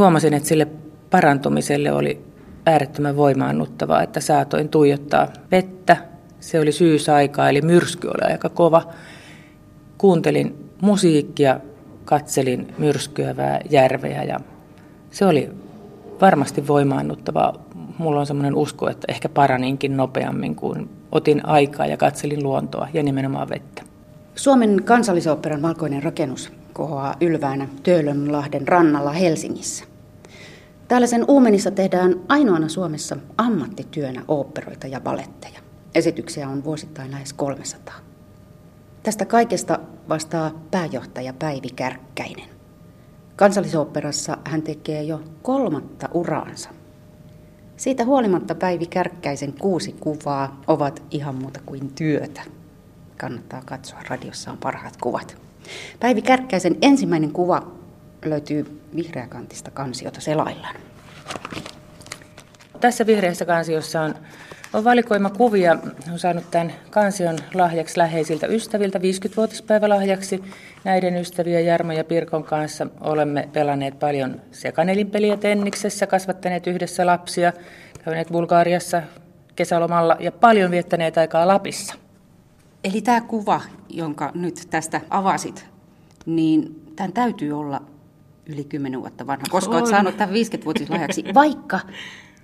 huomasin, että sille parantumiselle oli äärettömän voimaannuttavaa, että saatoin tuijottaa vettä. Se oli syysaikaa, eli myrsky oli aika kova. Kuuntelin musiikkia, katselin myrskyävää järveä ja se oli varmasti voimaannuttavaa. Mulla on semmoinen usko, että ehkä paraninkin nopeammin, kun otin aikaa ja katselin luontoa ja nimenomaan vettä. Suomen kansallisoopperan valkoinen rakennus kohoaa ylväänä Töölönlahden rannalla Helsingissä. Täällä sen uumenissa tehdään ainoana Suomessa ammattityönä oopperoita ja baletteja. Esityksiä on vuosittain lähes 300. Tästä kaikesta vastaa pääjohtaja Päivi Kärkkäinen. Kansallisoopperassa hän tekee jo kolmatta uraansa. Siitä huolimatta Päivi Kärkkäisen kuusi kuvaa ovat ihan muuta kuin työtä. Kannattaa katsoa, radiossa on parhaat kuvat. Päivi Kärkkäisen ensimmäinen kuva löytyy vihreäkantista kansiota selaillaan. Tässä vihreässä kansiossa on, on valikoima kuvia. Olen saanut tämän kansion lahjaksi läheisiltä ystäviltä, 50-vuotispäivälahjaksi. Näiden ystävien Jarmo ja Pirkon kanssa olemme pelanneet paljon sekanelinpeliä Tenniksessä, kasvattaneet yhdessä lapsia, käyneet Bulgaariassa kesälomalla ja paljon viettäneet aikaa Lapissa. Eli tämä kuva, jonka nyt tästä avasit, niin tämän täytyy olla yli 10 vuotta vanha, koska olet saanut tämän 50-vuotislahjaksi, vaikka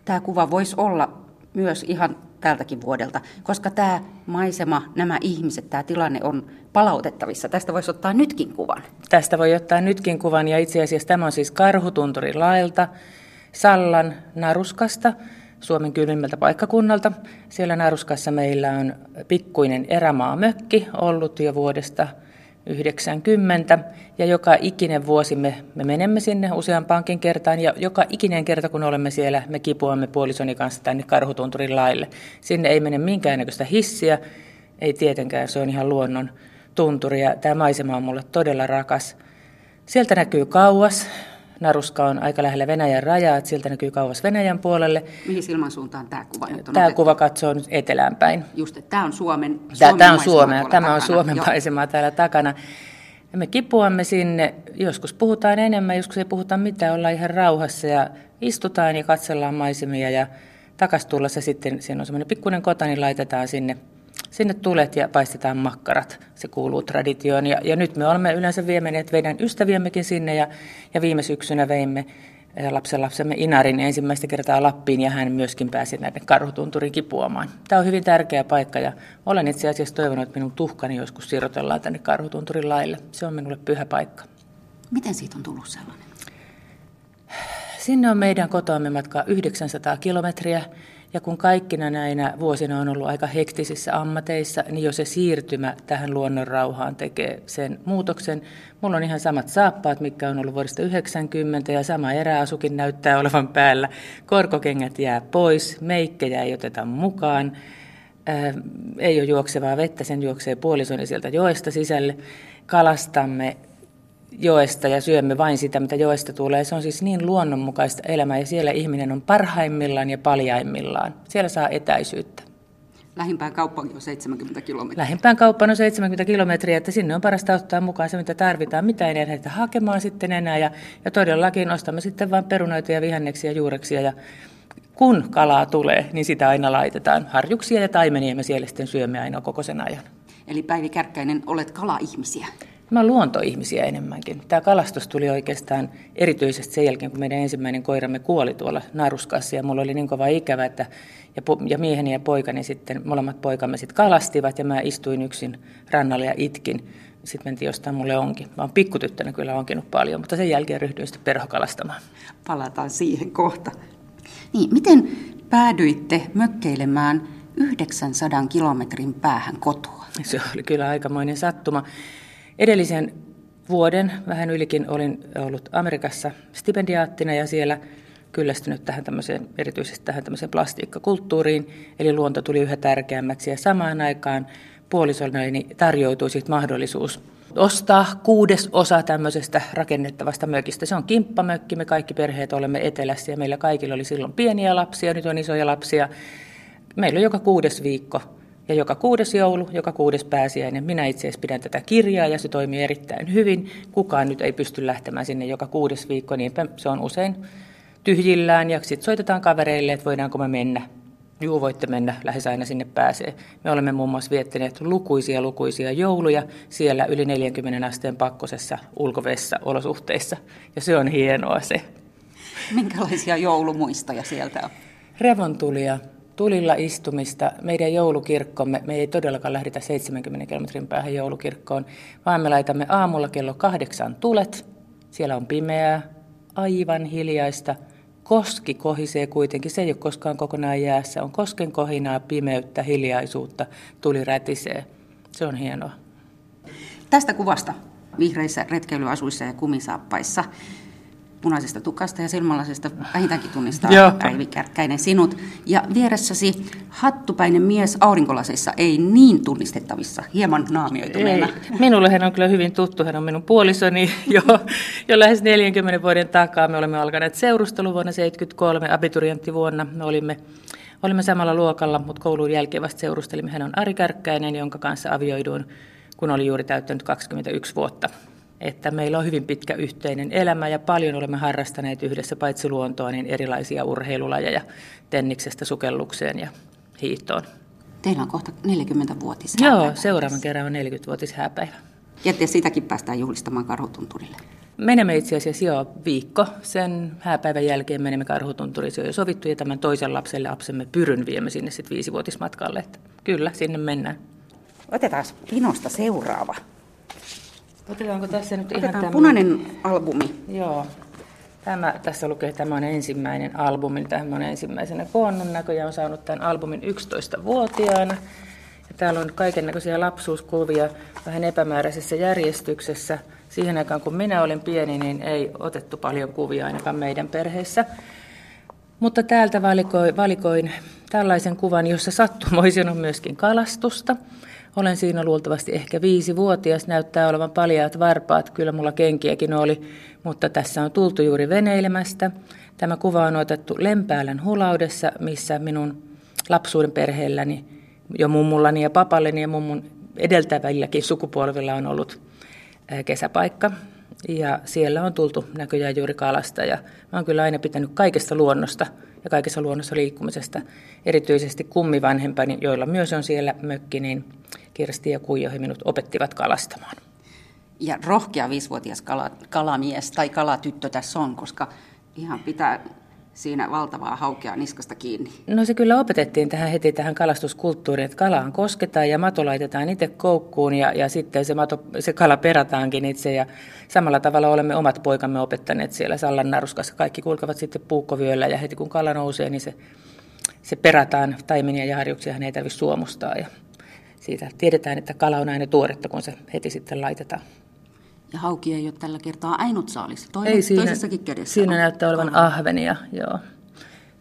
tämä kuva voisi olla myös ihan tältäkin vuodelta, koska tämä maisema, nämä ihmiset, tämä tilanne on palautettavissa. Tästä voisi ottaa nytkin kuvan. Tästä voi ottaa nytkin kuvan ja itse asiassa tämä on siis Karhutunturin laelta, Sallan Naruskasta, Suomen kylmimmältä paikkakunnalta. Siellä Naruskassa meillä on pikkuinen erämaamökki ollut jo vuodesta 90 ja joka ikinen vuosi me, me menemme sinne useampaankin kertaan ja joka ikinen kerta kun olemme siellä me kipuamme puolisoni kanssa tänne Karhutunturin laille. Sinne ei mene minkäännäköistä hissiä, ei tietenkään, se on ihan luonnon tunturi ja tämä maisema on mulle todella rakas. Sieltä näkyy kauas, Naruska on aika lähellä Venäjän rajaa, että sieltä näkyy kauas Venäjän puolelle. Mihin silman suuntaan tämä kuva nyt on Tämä otettu? kuva katsoo nyt etelään päin. Just, että tämä on Suomen, Suomen Tämä on Suomea, tämä on Suomen maisemaa täällä takana. Ja me kipuamme sinne, joskus puhutaan enemmän, joskus ei puhuta mitään, ollaan ihan rauhassa ja istutaan ja katsellaan maisemia ja takas tullessa sitten, siinä on semmoinen pikkuinen kota, niin laitetaan sinne sinne tulet ja paistetaan makkarat. Se kuuluu traditioon. Ja, ja nyt me olemme yleensä viemeneet meidän ystäviemmekin sinne ja, ja viime syksynä veimme eh, lapsen lapsemme Inarin ensimmäistä kertaa Lappiin ja hän myöskin pääsi näiden karhutunturin kipuamaan. Tämä on hyvin tärkeä paikka ja olen itse asiassa toivonut, että minun tuhkani joskus siirrotellaan tänne karhutunturin laille. Se on minulle pyhä paikka. Miten siitä on tullut sellainen? Sinne on meidän kotoamme matkaa 900 kilometriä ja kun kaikkina näinä vuosina on ollut aika hektisissä ammateissa, niin jo se siirtymä tähän luonnon rauhaan tekee sen muutoksen. Mulla on ihan samat saappaat, mitkä on ollut vuodesta 90 ja sama eräasukin näyttää olevan päällä. Korkokengät jää pois, meikkejä ei oteta mukaan. Ää, ei ole juoksevaa vettä, sen juoksee puolisoni sieltä joesta sisälle. Kalastamme joesta ja syömme vain sitä, mitä joesta tulee. Se on siis niin luonnonmukaista elämää ja siellä ihminen on parhaimmillaan ja paljaimmillaan. Siellä saa etäisyyttä. Lähimpään kauppaan on 70 kilometriä. Lähimpään kauppaan on 70 kilometriä, että sinne on parasta ottaa mukaan se, mitä tarvitaan. Mitä ei lähdetä hakemaan sitten enää. Ja, ja todellakin ostamme sitten vain perunoita ja vihanneksia ja juureksia. Ja kun kalaa tulee, niin sitä aina laitetaan. Harjuksia ja taimenia me siellä sitten syömme aina koko sen ajan. Eli Päivi Kärkkäinen, olet kala-ihmisiä. Mä oon luontoihmisiä enemmänkin. Tämä kalastus tuli oikeastaan erityisesti sen jälkeen, kun meidän ensimmäinen koiramme kuoli tuolla naruskassa ja mulla oli niin kova ikävä, että ja, ja mieheni ja poikani sitten, molemmat poikamme sitten kalastivat ja mä istuin yksin rannalle ja itkin. Sitten mentiin jostain mulle onkin. Mä oon pikkutyttönä kyllä onkinut paljon, mutta sen jälkeen ryhdyin sitten perhokalastamaan. Palataan siihen kohta. Niin, miten päädyitte mökkeilemään 900 kilometrin päähän kotoa? Se oli kyllä aikamoinen sattuma. Edellisen vuoden, vähän ylikin, olin ollut Amerikassa stipendiaattina ja siellä kyllästynyt tähän tämmöiseen, erityisesti tähän tämmöiseen plastiikkakulttuuriin, eli luonto tuli yhä tärkeämmäksi ja samaan aikaan puolisolleni tarjoutui sitten mahdollisuus ostaa kuudes osa tämmöisestä rakennettavasta mökistä. Se on kimppamökki, me kaikki perheet olemme etelässä ja meillä kaikilla oli silloin pieniä lapsia, nyt on isoja lapsia. Meillä on joka kuudes viikko Ja joka kuudes joulu, joka kuudes pääsiäinen. Minä itse asiassa pidän tätä kirjaa ja se toimii erittäin hyvin. Kukaan nyt ei pysty lähtemään sinne joka kuudes viikko, niin se on usein tyhjillään ja sitten soitetaan kavereille, että voidaanko me mennä. Juu, voitte mennä, lähes aina sinne pääsee. Me olemme muun muassa viettäneet lukuisia lukuisia jouluja siellä yli 40 asteen pakkosessa ulkovessa olosuhteissa. Ja se on hienoa se. Minkälaisia joulumuistoja sieltä on? Revontulia, tulilla istumista. Meidän joulukirkkomme, me ei todellakaan lähdetä 70 kilometrin päähän joulukirkkoon, vaan me laitamme aamulla kello kahdeksan tulet. Siellä on pimeää, aivan hiljaista. Koski kohisee kuitenkin, se ei ole koskaan kokonaan jäässä. On kosken kohinaa, pimeyttä, hiljaisuutta, tuli rätisee. Se on hienoa. Tästä kuvasta vihreissä retkeilyasuissa ja kumisaappaissa punaisesta tukasta ja silmälasesta vähintäänkin tunnistaa Päivi Kärkkäinen sinut. Ja vieressäsi hattupäinen mies aurinkolasissa, ei niin tunnistettavissa, hieman naamioituneena. Ei. Minulle hän on kyllä hyvin tuttu, hän on minun puolisoni jo, jo lähes 40 vuoden takaa. Me olemme alkaneet seurustelu vuonna 1973, abiturienttivuonna. Me olimme Olimme samalla luokalla, mutta koulun jälkeen vasta seurustelimme. Hän on Ari Kärkkäinen, jonka kanssa avioiduin, kun oli juuri täyttänyt 21 vuotta että meillä on hyvin pitkä yhteinen elämä ja paljon olemme harrastaneet yhdessä paitsi luontoa, niin erilaisia urheilulajeja tenniksestä sukellukseen ja hiihtoon. Teillä on kohta 40-vuotis Joo, seuraavan kerran on 40-vuotis hääpäivä. Ja te sitäkin päästään juhlistamaan Karhutunturille. Menemme itse asiassa jo viikko. Sen hääpäivän jälkeen menemme Karhutunturille. Se on jo sovittu ja tämän toisen lapsen lapsemme Pyryn viemme sinne sitten viisivuotismatkalle. Että kyllä, sinne mennään. Otetaan Pinosta seuraava. Otetaanko tässä nyt Otetaan ihan tämä... punainen albumi. Joo. Tämä, tässä lukee, että tämä on ensimmäinen albumi. Tämä on ensimmäisenä koonnut näköjään on saanut tämän albumin 11-vuotiaana. Ja täällä on kaiken näköisiä lapsuuskuvia vähän epämääräisessä järjestyksessä. Siihen aikaan, kun minä olin pieni, niin ei otettu paljon kuvia ainakaan meidän perheessä. Mutta täältä valikoin, valikoin tällaisen kuvan, jossa sattumoisin on myöskin kalastusta. Olen siinä luultavasti ehkä viisi vuotias, näyttää olevan paljaat varpaat, kyllä mulla kenkiäkin oli, mutta tässä on tultu juuri veneilemästä. Tämä kuva on otettu Lempäälän hulaudessa, missä minun lapsuuden perheelläni, jo mummullani ja papalleni ja mummun edeltävälläkin sukupolvilla on ollut kesäpaikka. Ja siellä on tultu näköjään juuri kalasta ja mä oon kyllä aina pitänyt kaikesta luonnosta ja kaikessa luonnossa liikkumisesta. Erityisesti kummivanhempani, joilla myös on siellä mökki, niin Kirsti ja Kuijo he minut opettivat kalastamaan. Ja rohkea viisivuotias kala, kalamies tai kalatyttö tässä on, koska ihan pitää siinä valtavaa haukea niskasta kiinni? No se kyllä opetettiin tähän heti tähän kalastuskulttuuriin, että kalaan kosketaan ja mato laitetaan itse koukkuun ja, ja sitten se, mato, se kala perataankin itse ja samalla tavalla olemme omat poikamme opettaneet siellä Sallan naruskassa. Kaikki kulkevat sitten puukkovyöllä ja heti kun kala nousee, niin se, se perataan taiminia ja harjuksia, hän ei tarvitse suomustaa ja siitä tiedetään, että kala on aina tuoretta, kun se heti sitten laitetaan. Ja hauki ei ole tällä kertaa ainut saalis. Toinen, ei siinä, toisessakin kädessä Siinä on näyttää olevan ahvenia, joo.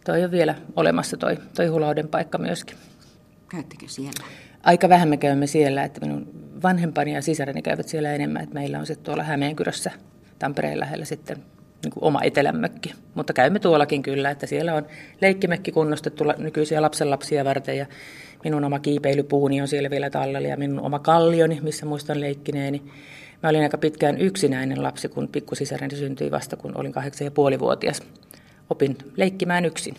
Toi on vielä olemassa toi, toi hulauden paikka myöskin. Käyttekö siellä? Aika vähän me käymme siellä, että minun vanhempani ja sisareni käyvät siellä enemmän, että meillä on sitten tuolla Hämeenkyrössä Tampereen lähellä sitten niin kuin oma etelämökki. Mutta käymme tuollakin kyllä, että siellä on leikkimekki kunnostettu nykyisiä lapsenlapsia varten ja minun oma kiipeilypuuni on siellä vielä tallella ja minun oma kallioni, missä muistan leikkineeni. Mä olin aika pitkään yksinäinen lapsi, kun pikkusisareni syntyi vasta, kun olin kahdeksan ja puolivuotias. Opin leikkimään yksin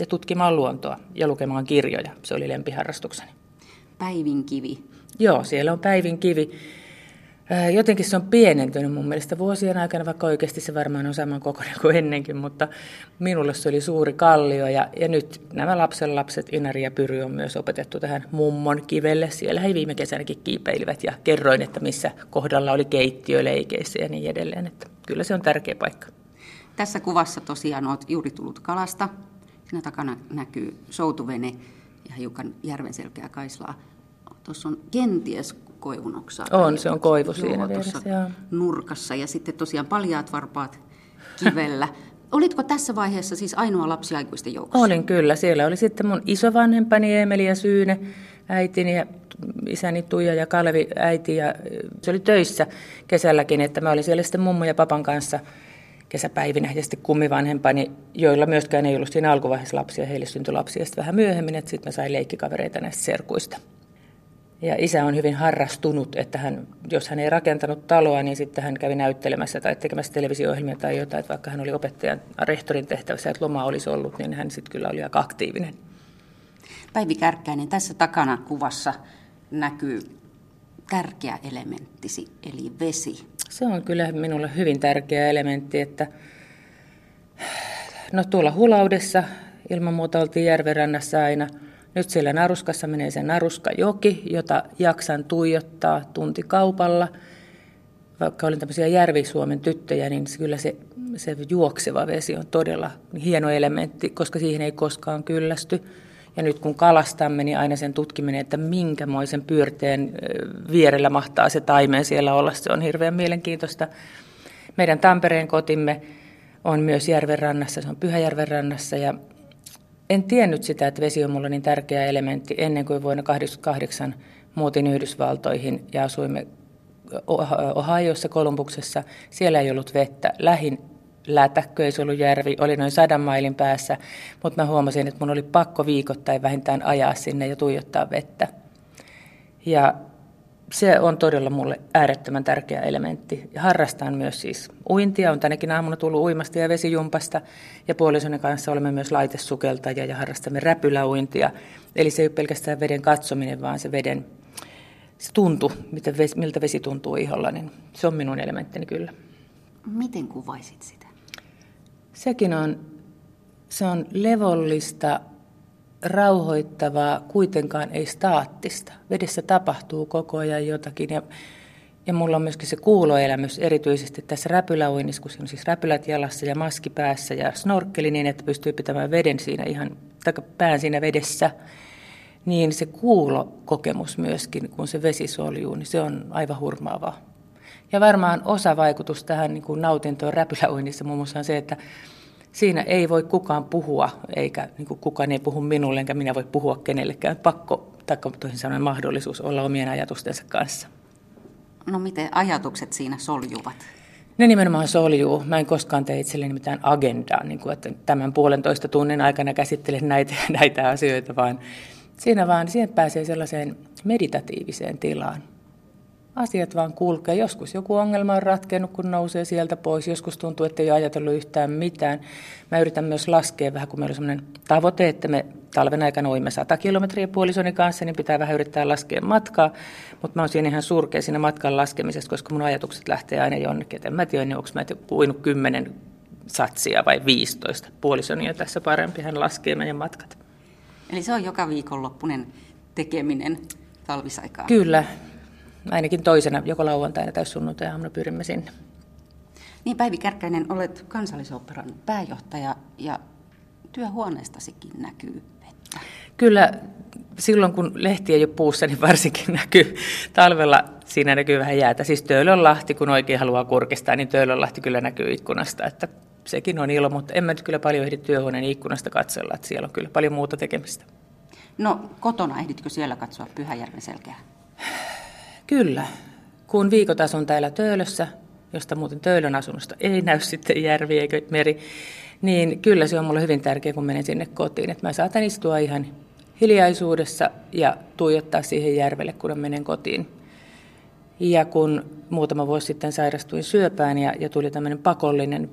ja tutkimaan luontoa ja lukemaan kirjoja. Se oli lempiharrastukseni. Päivin kivi. Joo, siellä on päivin kivi. Jotenkin se on pienentynyt mun mielestä vuosien aikana, vaikka oikeasti se varmaan on saman kokoinen kuin ennenkin, mutta minulle se oli suuri kallio ja, ja nyt nämä lapsen lapset, Inari ja Pyry on myös opetettu tähän mummon kivelle. Siellä he viime kesänäkin kiipeilivät ja kerroin, että missä kohdalla oli keittiö leikeissä ja niin edelleen, että kyllä se on tärkeä paikka. Tässä kuvassa tosiaan olet juuri tullut kalasta. Siinä takana näkyy soutuvene ja hiukan järven selkeä kaislaa. Tuossa on kenties koivunoksaa. On, se on koivu siinä vieressä, nurkassa ja sitten tosiaan paljaat varpaat kivellä. Olitko tässä vaiheessa siis ainoa lapsi aikuisten joukossa? Olin kyllä. Siellä oli sitten mun isovanhempani Emeli ja Syyne, äitini ja isäni Tuija ja Kalevi äiti. Ja se oli töissä kesälläkin, että mä olin siellä sitten mummo ja papan kanssa kesäpäivinä. Ja sitten kummivanhempani, joilla myöskään ei ollut siinä alkuvaiheessa lapsia, heille syntyi lapsia sitten vähän myöhemmin, että sitten mä sain leikkikavereita näistä serkuista. Ja isä on hyvin harrastunut, että hän, jos hän ei rakentanut taloa, niin sitten hän kävi näyttelemässä tai tekemässä televisio-ohjelmia tai jotain, että vaikka hän oli opettajan rehtorin tehtävässä, että loma olisi ollut, niin hän sitten kyllä oli aika aktiivinen. Päivi Kärkkäinen, tässä takana kuvassa näkyy tärkeä elementtisi, eli vesi. Se on kyllä minulle hyvin tärkeä elementti, että no tuolla hulaudessa ilman muuta oltiin järvenrannassa aina. Nyt siellä Naruskassa menee se Naruska-joki, jota jaksan tuijottaa tuntikaupalla. Vaikka olin tämmöisiä Järvi-Suomen tyttöjä, niin kyllä se, se juokseva vesi on todella hieno elementti, koska siihen ei koskaan kyllästy. Ja nyt kun kalastamme, niin aina sen tutkiminen, että minkämoisen pyörteen vierellä mahtaa se taimeen siellä olla, se on hirveän mielenkiintoista. Meidän Tampereen kotimme on myös järvenrannassa, se on Pyhäjärven rannassa ja en tiennyt sitä, että vesi on mulle niin tärkeä elementti ennen kuin vuonna 1988 muutin Yhdysvaltoihin ja asuimme Ohioissa, Kolumbuksessa. Siellä ei ollut vettä. Lähin lätäkkö, ei se ollut järvi, oli noin sadan mailin päässä, mutta mä huomasin, että mun oli pakko viikoittain vähintään ajaa sinne ja tuijottaa vettä. Ja se on todella mulle äärettömän tärkeä elementti. Ja harrastan myös siis uintia, on tänäkin aamuna tullut uimasta ja vesijumpasta, ja puolisoni kanssa olemme myös laitesukeltajia ja harrastamme räpyläuintia. Eli se ei ole pelkästään veden katsominen, vaan se veden se tuntu, miltä vesi tuntuu iholla, niin se on minun elementtini kyllä. Miten kuvaisit sitä? Sekin on, se on levollista, rauhoittavaa, kuitenkaan ei staattista. Vedessä tapahtuu koko ajan jotakin ja, ja mulla on myöskin se kuuloelämys erityisesti tässä räpyläuinnissa, kun on siis räpylät jalassa ja maski päässä ja snorkkeli niin, että pystyy pitämään veden siinä ihan, tai pään siinä vedessä. Niin se kuulokokemus myöskin, kun se vesi soljuu, niin se on aivan hurmaavaa. Ja varmaan osa vaikutus tähän niin kuin nautintoon räpyläuinnissa muun muassa on se, että siinä ei voi kukaan puhua, eikä niin kuin kukaan ei puhu minulle, enkä minä voi puhua kenellekään. Pakko, tai toisin sanoen mahdollisuus olla omien ajatustensa kanssa. No miten ajatukset siinä soljuvat? Ne nimenomaan soljuu. Mä en koskaan tee itselleni mitään agendaa, niin kuin, että tämän puolentoista tunnin aikana käsittelen näitä, näitä asioita, vaan siinä vaan siihen pääsee sellaiseen meditatiiviseen tilaan asiat vaan kulkee. Joskus joku ongelma on ratkennut, kun nousee sieltä pois. Joskus tuntuu, että ei ole ajatellut yhtään mitään. Mä yritän myös laskea vähän, kun meillä on sellainen tavoite, että me talven aikana uimme 100 kilometriä puolisoni kanssa, niin pitää vähän yrittää laskea matkaa. Mutta mä oon siinä ihan surkea siinä matkan laskemisessa, koska mun ajatukset lähtee aina jonnekin. Et en mä tiedä, onko mä uinut 10 satsia vai 15. Puolisoni on tässä parempi, hän laskee meidän matkat. Eli se on joka viikonloppunen tekeminen talvisaikaa. Kyllä, ainakin toisena, joko lauantaina tai sunnuntai-aamuna pyrimme sinne. Niin Päivi Kärkkäinen, olet kansallisoperan pääjohtaja ja työhuoneestasikin näkyy vettä. Kyllä, silloin kun lehti ei ole puussa, niin varsinkin näkyy talvella, siinä näkyy vähän jäätä. Siis Töölönlahti, kun oikein haluaa kurkistaa, niin Töölönlahti kyllä näkyy ikkunasta, että sekin on ilo, mutta en mä nyt kyllä paljon ehdi työhuoneen ikkunasta katsella, että siellä on kyllä paljon muuta tekemistä. No kotona ehditkö siellä katsoa Pyhäjärven selkeää? Kyllä, kun viikot asun täällä Töölössä, josta muuten Töölön asunnosta ei näy sitten järvi eikä meri, niin kyllä se on mulle hyvin tärkeää, kun menen sinne kotiin, että mä saatan istua ihan hiljaisuudessa ja tuijottaa siihen järvelle, kun menen kotiin. Ja kun muutama vuosi sitten sairastuin syöpään ja, ja tuli tämmöinen pakollinen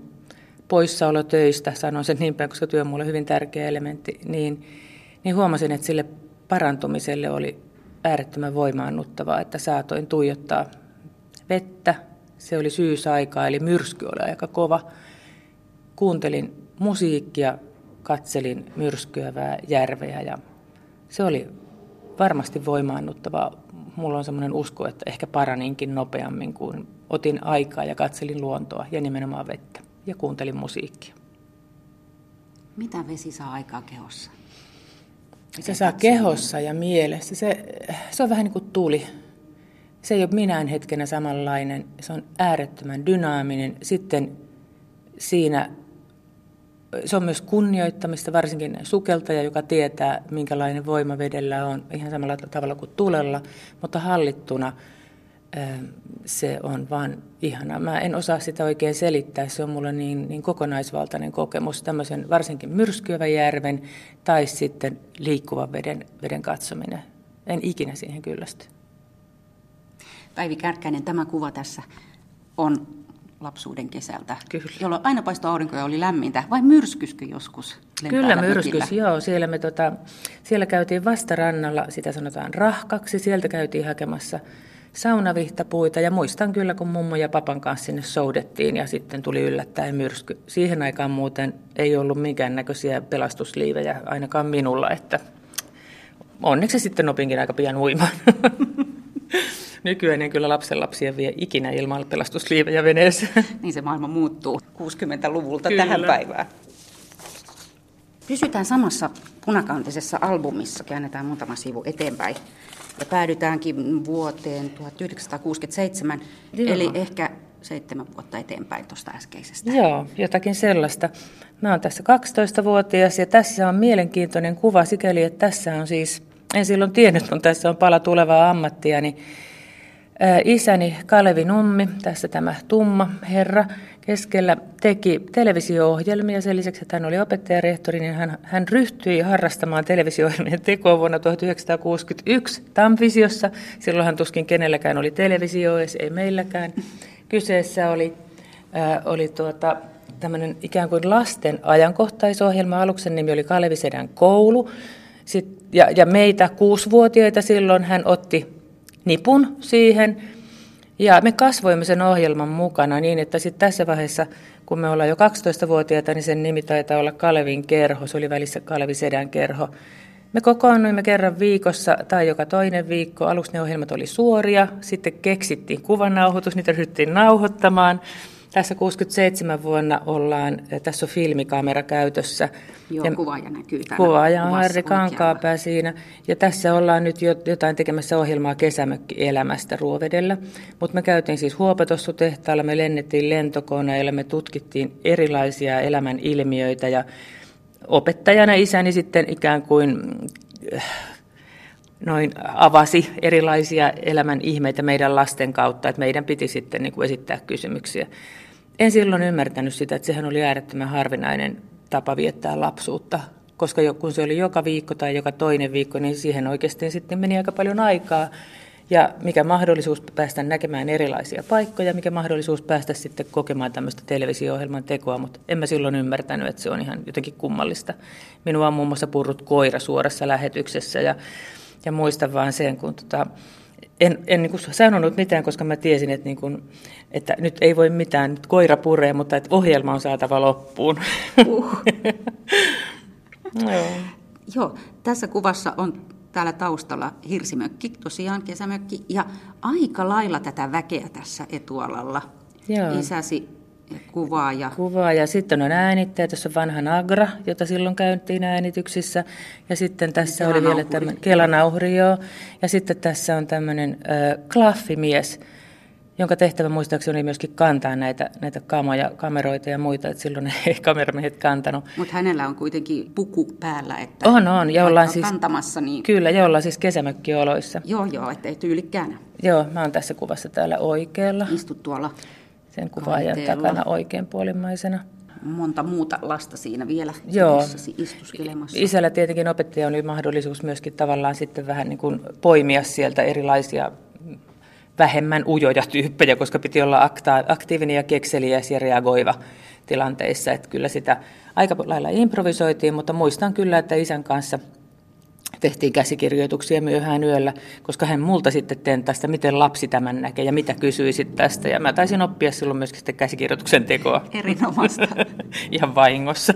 poissaolo töistä, sanon sen niin päin, koska työ on mulle hyvin tärkeä elementti, niin, niin huomasin, että sille parantumiselle oli äärettömän voimaannuttavaa, että saatoin tuijottaa vettä. Se oli syysaikaa, eli myrsky oli aika kova. Kuuntelin musiikkia, katselin myrskyävää järveä ja se oli varmasti voimaannuttavaa. Mulla on semmoinen usko, että ehkä paraninkin nopeammin, kun otin aikaa ja katselin luontoa ja nimenomaan vettä ja kuuntelin musiikkia. Mitä vesi saa aikaa kehossa? Se saa kehossa ja mielessä. Se, se on vähän niin kuin tuli. Se ei ole minään hetkenä samanlainen. Se on äärettömän dynaaminen. Sitten siinä se on myös kunnioittamista, varsinkin sukeltaja, joka tietää, minkälainen voima vedellä on, ihan samalla tavalla kuin tulella, mutta hallittuna se on vaan ihana. Mä en osaa sitä oikein selittää, se on mulle niin, niin kokonaisvaltainen kokemus, tämmöisen varsinkin myrskyävän järven tai sitten liikkuvan veden, veden katsominen. En ikinä siihen kyllästy. Päivi Kärkkäinen, tämä kuva tässä on lapsuuden kesältä, Kyllä. jolloin aina paistoi aurinko ja oli lämmintä, vai myrskyskö joskus? Kyllä myrskys, joo. Siellä, me, tota, siellä käytiin vastarannalla, sitä sanotaan rahkaksi, sieltä käytiin hakemassa saunavihtapuita ja muistan kyllä, kun mummo ja papan kanssa sinne soudettiin ja sitten tuli yllättäen myrsky. Siihen aikaan muuten ei ollut minkäännäköisiä pelastusliivejä, ainakaan minulla, että onneksi sitten opinkin aika pian uimaan. Nykyään en kyllä lapsenlapsia vie ikinä ilman pelastusliivejä veneessä. Niin se maailma muuttuu 60-luvulta kyllä. tähän päivään. Pysytään samassa punakantisessa albumissa, käännetään muutama sivu eteenpäin. Ja päädytäänkin vuoteen 1967, Joo. eli ehkä seitsemän vuotta eteenpäin tuosta äskeisestä. Joo, jotakin sellaista. Mä oon tässä 12-vuotias ja tässä on mielenkiintoinen kuva sikäli, että tässä on siis, en silloin tiennyt, kun tässä on pala tulevaa ammattia, niin Isäni Kalevi Nummi, tässä tämä tumma herra, keskellä teki televisio-ohjelmia. Sen lisäksi, että hän oli opettajarehtori, niin hän, hän ryhtyi harrastamaan televisio-ohjelmien tekoa vuonna 1961 Tamvisiossa. Silloin hän tuskin kenelläkään oli televisio, ei meilläkään. Kyseessä oli, äh, oli tuota, tämmöinen ikään kuin lasten ajankohtaisohjelma. Aluksen nimi oli Kalevi Sedän koulu. Sit, ja, ja meitä kuusivuotiaita silloin hän otti nipun siihen. Ja me kasvoimme sen ohjelman mukana niin, että sitten tässä vaiheessa, kun me ollaan jo 12-vuotiaita, niin sen nimi taitaa olla Kalevin kerho. Se oli välissä Kalevi Sedän kerho. Me kokoonnuimme kerran viikossa tai joka toinen viikko. Aluksi ne ohjelmat oli suoria, sitten keksittiin kuvanauhoitus, niitä ryhdyttiin nauhoittamaan. Tässä 67 vuonna ollaan, tässä on filmikamera käytössä. Joo, ja kuvaaja näkyy täällä Kuvaaja on Harri Kankaapää siinä. Ja tässä ollaan nyt jotain tekemässä ohjelmaa kesämökkielämästä Ruovedellä. Mutta me käytiin siis Huopatossutehtaalla, me lennettiin lentokoneilla, me tutkittiin erilaisia elämän ilmiöitä ja opettajana isäni sitten ikään kuin noin avasi erilaisia elämän ihmeitä meidän lasten kautta, että meidän piti sitten niin kuin esittää kysymyksiä. En silloin ymmärtänyt sitä, että sehän oli äärettömän harvinainen tapa viettää lapsuutta, koska kun se oli joka viikko tai joka toinen viikko, niin siihen oikeasti sitten meni aika paljon aikaa. Ja mikä mahdollisuus päästä näkemään erilaisia paikkoja, mikä mahdollisuus päästä sitten kokemaan tämmöistä televisio-ohjelman tekoa, mutta en mä silloin ymmärtänyt, että se on ihan jotenkin kummallista. Minua on muun muassa purrut koira suorassa lähetyksessä ja ja muistan vaan sen, kun tota, en, en niin sanonut mitään, koska mä tiesin, että, niin kuin, että nyt ei voi mitään, nyt koira puree, mutta että ohjelma on saatava loppuun. Uh. Joo. Joo, tässä kuvassa on täällä taustalla hirsimökki, tosiaan kesämökki, ja aika lailla tätä väkeä tässä etualalla. Joo. Isäsi kuvaa. Ja... Kuvaa ja sitten on äänittäjä, tässä on vanha Nagra, jota silloin käytiin äänityksissä. Ja sitten tässä oli vielä tämmöinen Kelanauhri, joo. Ja sitten tässä on tämmöinen äh, klaffimies, jonka tehtävä muistaakseni oli myöskin kantaa näitä, näitä kamoja, kameroita ja muita, että silloin ei kameramiehet kantanut. Mutta hänellä on kuitenkin puku päällä, että on, on, ja ollaan siis, kantamassa. Niin... Kyllä, ja ollaan siis kesämökkioloissa. Joo, joo, ettei tyylikkään. Joo, mä oon tässä kuvassa täällä oikealla. Istut tuolla sen kuvaajan takana oikeinpuolimmaisena. Monta muuta lasta siinä vielä Joo. istuskelemassa. Isällä tietenkin opettaja oli mahdollisuus myöskin tavallaan sitten vähän niin kuin poimia sieltä erilaisia vähemmän ujoja tyyppejä, koska piti olla aktiivinen ja kekseliäs ja reagoiva tilanteissa. Että kyllä sitä aika lailla improvisoitiin, mutta muistan kyllä, että isän kanssa – tehtiin käsikirjoituksia myöhään yöllä, koska hän multa sitten tentasta, miten lapsi tämän näkee ja mitä kysyisit tästä. Ja mä taisin oppia silloin myöskin sitten käsikirjoituksen tekoa. Erinomaista. Ihan vahingossa.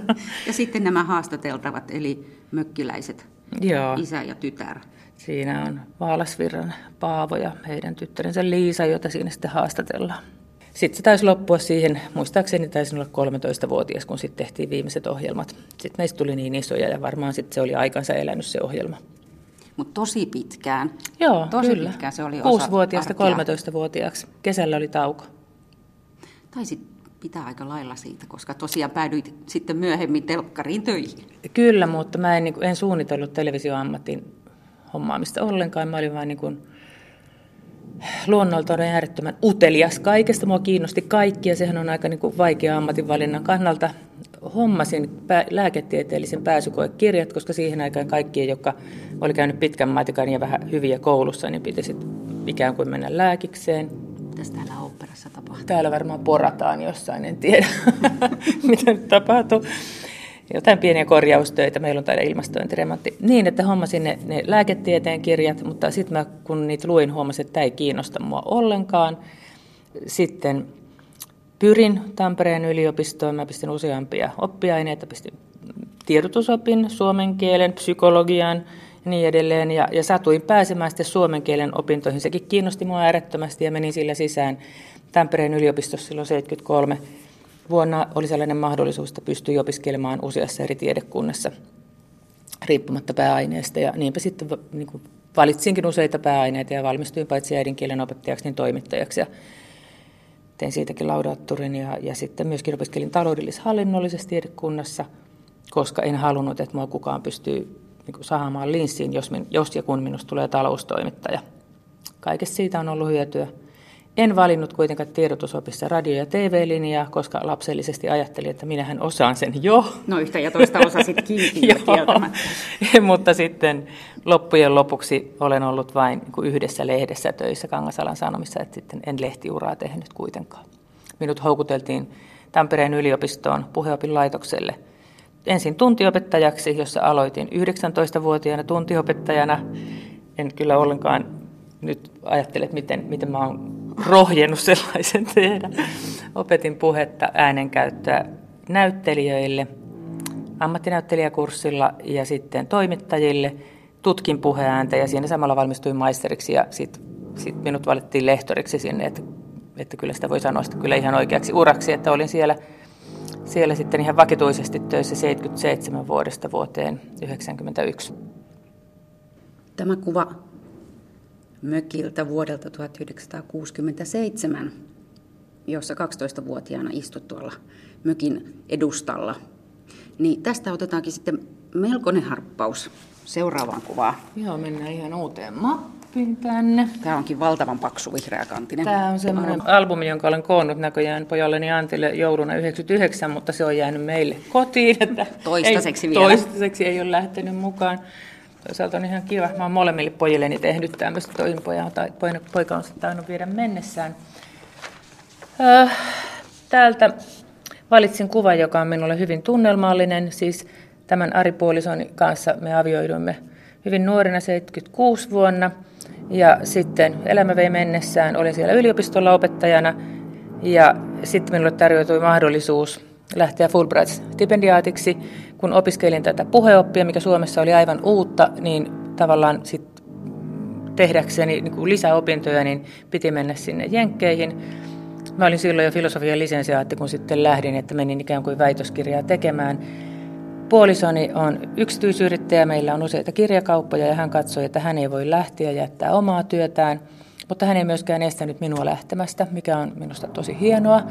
Ja sitten nämä haastateltavat, eli mökkiläiset, Joo. isä ja tytär. Siinä on Vaalasvirran Paavo ja heidän tyttärensä Liisa, jota siinä sitten haastatellaan. Sitten se taisi loppua siihen, muistaakseni taisi olla 13-vuotias, kun sitten tehtiin viimeiset ohjelmat. Sitten meistä tuli niin isoja ja varmaan sitten se oli aikansa elänyt se ohjelma. Mutta tosi pitkään. Joo, tosi kyllä. pitkään se oli 6-vuotiaasta 13-vuotiaaksi. Kesällä oli tauko. Taisi pitää aika lailla siitä, koska tosiaan päädyit sitten myöhemmin telkkariin töihin. Kyllä, mutta mä en, niin en suunnitellut televisioammatin hommaamista ollenkaan. Mä olin vain niin kuin luonnolta on äärettömän utelias kaikesta. Mua kiinnosti kaikki ja sehän on aika niin kuin vaikea ammatinvalinnan kannalta. Hommasin pää- lääketieteellisen pääsykoekirjat, koska siihen aikaan kaikki, jotka oli käynyt pitkän matikan ja vähän hyviä koulussa, niin pitäisi ikään kuin mennä lääkikseen. Mitä täällä operassa tapahtuu? Täällä varmaan porataan jossain, en tiedä mitä nyt tapahtuu jotain pieniä korjaustöitä. Meillä on täällä ilmastointiremontti. Niin, että hommasin ne, ne lääketieteen kirjat, mutta sitten mä kun niitä luin, huomasin, että tämä ei kiinnosta mua ollenkaan. Sitten pyrin Tampereen yliopistoon. Mä pistin useampia oppiaineita, pistin tiedotusopin, suomen kielen, psykologian ja niin edelleen. Ja, ja satuin pääsemään sitten suomen kielen opintoihin. Sekin kiinnosti mua äärettömästi ja menin sillä sisään Tampereen yliopistossa silloin 73 vuonna oli sellainen mahdollisuus, että pystyi opiskelemaan useassa eri tiedekunnassa riippumatta pääaineesta. Ja niinpä sitten niin kuin valitsinkin useita pääaineita ja valmistuin paitsi äidinkielen opettajaksi, niin toimittajaksi. Ja tein siitäkin laudaattorin ja, ja sitten myöskin opiskelin taloudellis-hallinnollisessa tiedekunnassa, koska en halunnut, että mua kukaan pystyy niin kuin saamaan linssiin, jos, jos ja kun minusta tulee taloustoimittaja. Kaikessa siitä on ollut hyötyä. En valinnut kuitenkaan tiedotusopissa radio- ja TV-linjaa, koska lapsellisesti ajattelin, että minähän osaan sen jo. No yhtä ja toista osasit kieltämättä. Mutta sitten loppujen lopuksi olen ollut vain niin yhdessä lehdessä töissä Kangasalan Sanomissa, että sitten en lehtiuraa tehnyt kuitenkaan. Minut houkuteltiin Tampereen yliopistoon puheopin laitokselle ensin tuntiopettajaksi, jossa aloitin 19-vuotiaana tuntiopettajana. En kyllä ollenkaan nyt ajattele, miten, miten mä oon rohjennut sellaisen tehdä. Opetin puhetta äänenkäyttöä näyttelijöille ammattinäyttelijäkurssilla ja sitten toimittajille. Tutkin puheääntä ja siinä samalla valmistuin maisteriksi ja sitten sit minut valittiin lehtoriksi sinne, että, että kyllä sitä voi sanoa että kyllä ihan oikeaksi uraksi, että olin siellä, siellä sitten ihan vakituisesti töissä 77 vuodesta vuoteen 1991. Tämä kuva mökiltä vuodelta 1967, jossa 12-vuotiaana istut tuolla mökin edustalla. Niin tästä otetaankin sitten melkoinen harppaus seuraavaan kuvaan. Joo, mennään ihan uuteen mappiin tänne. Tämä onkin valtavan paksu vihreäkantinen. Tämä on semmoinen albumi, jonka olen koonnut näköjään pojalleni Antille jouluna 99, mutta se on jäänyt meille kotiin. Että toistaiseksi ei, vielä. Toistaiseksi ei ole lähtenyt mukaan. Toisaalta on ihan kiva. Mä oon molemmille pojilleni tehnyt tämmöistä. Toinen poja tai poika on sitten tainnut viedä mennessään. Öö, täältä valitsin kuvan, joka on minulle hyvin tunnelmallinen. Siis tämän Ari Puolisoni kanssa me avioiduimme hyvin nuorena 76 vuonna. Ja sitten elämä vei mennessään. Olin siellä yliopistolla opettajana. Ja sitten minulle tarjoutui mahdollisuus lähteä Fulbright-stipendiaatiksi. Kun opiskelin tätä puheoppia, mikä Suomessa oli aivan uutta, niin tavallaan sit tehdäkseni niin kuin lisäopintoja, niin piti mennä sinne Jenkkeihin. Mä olin silloin jo filosofian lisensiaatti, kun sitten lähdin, että menin ikään kuin väitöskirjaa tekemään. Puolisoni on yksityisyrittäjä, meillä on useita kirjakauppoja ja hän katsoi, että hän ei voi lähteä jättää omaa työtään – mutta hän ei myöskään estänyt minua lähtemästä, mikä on minusta tosi hienoa.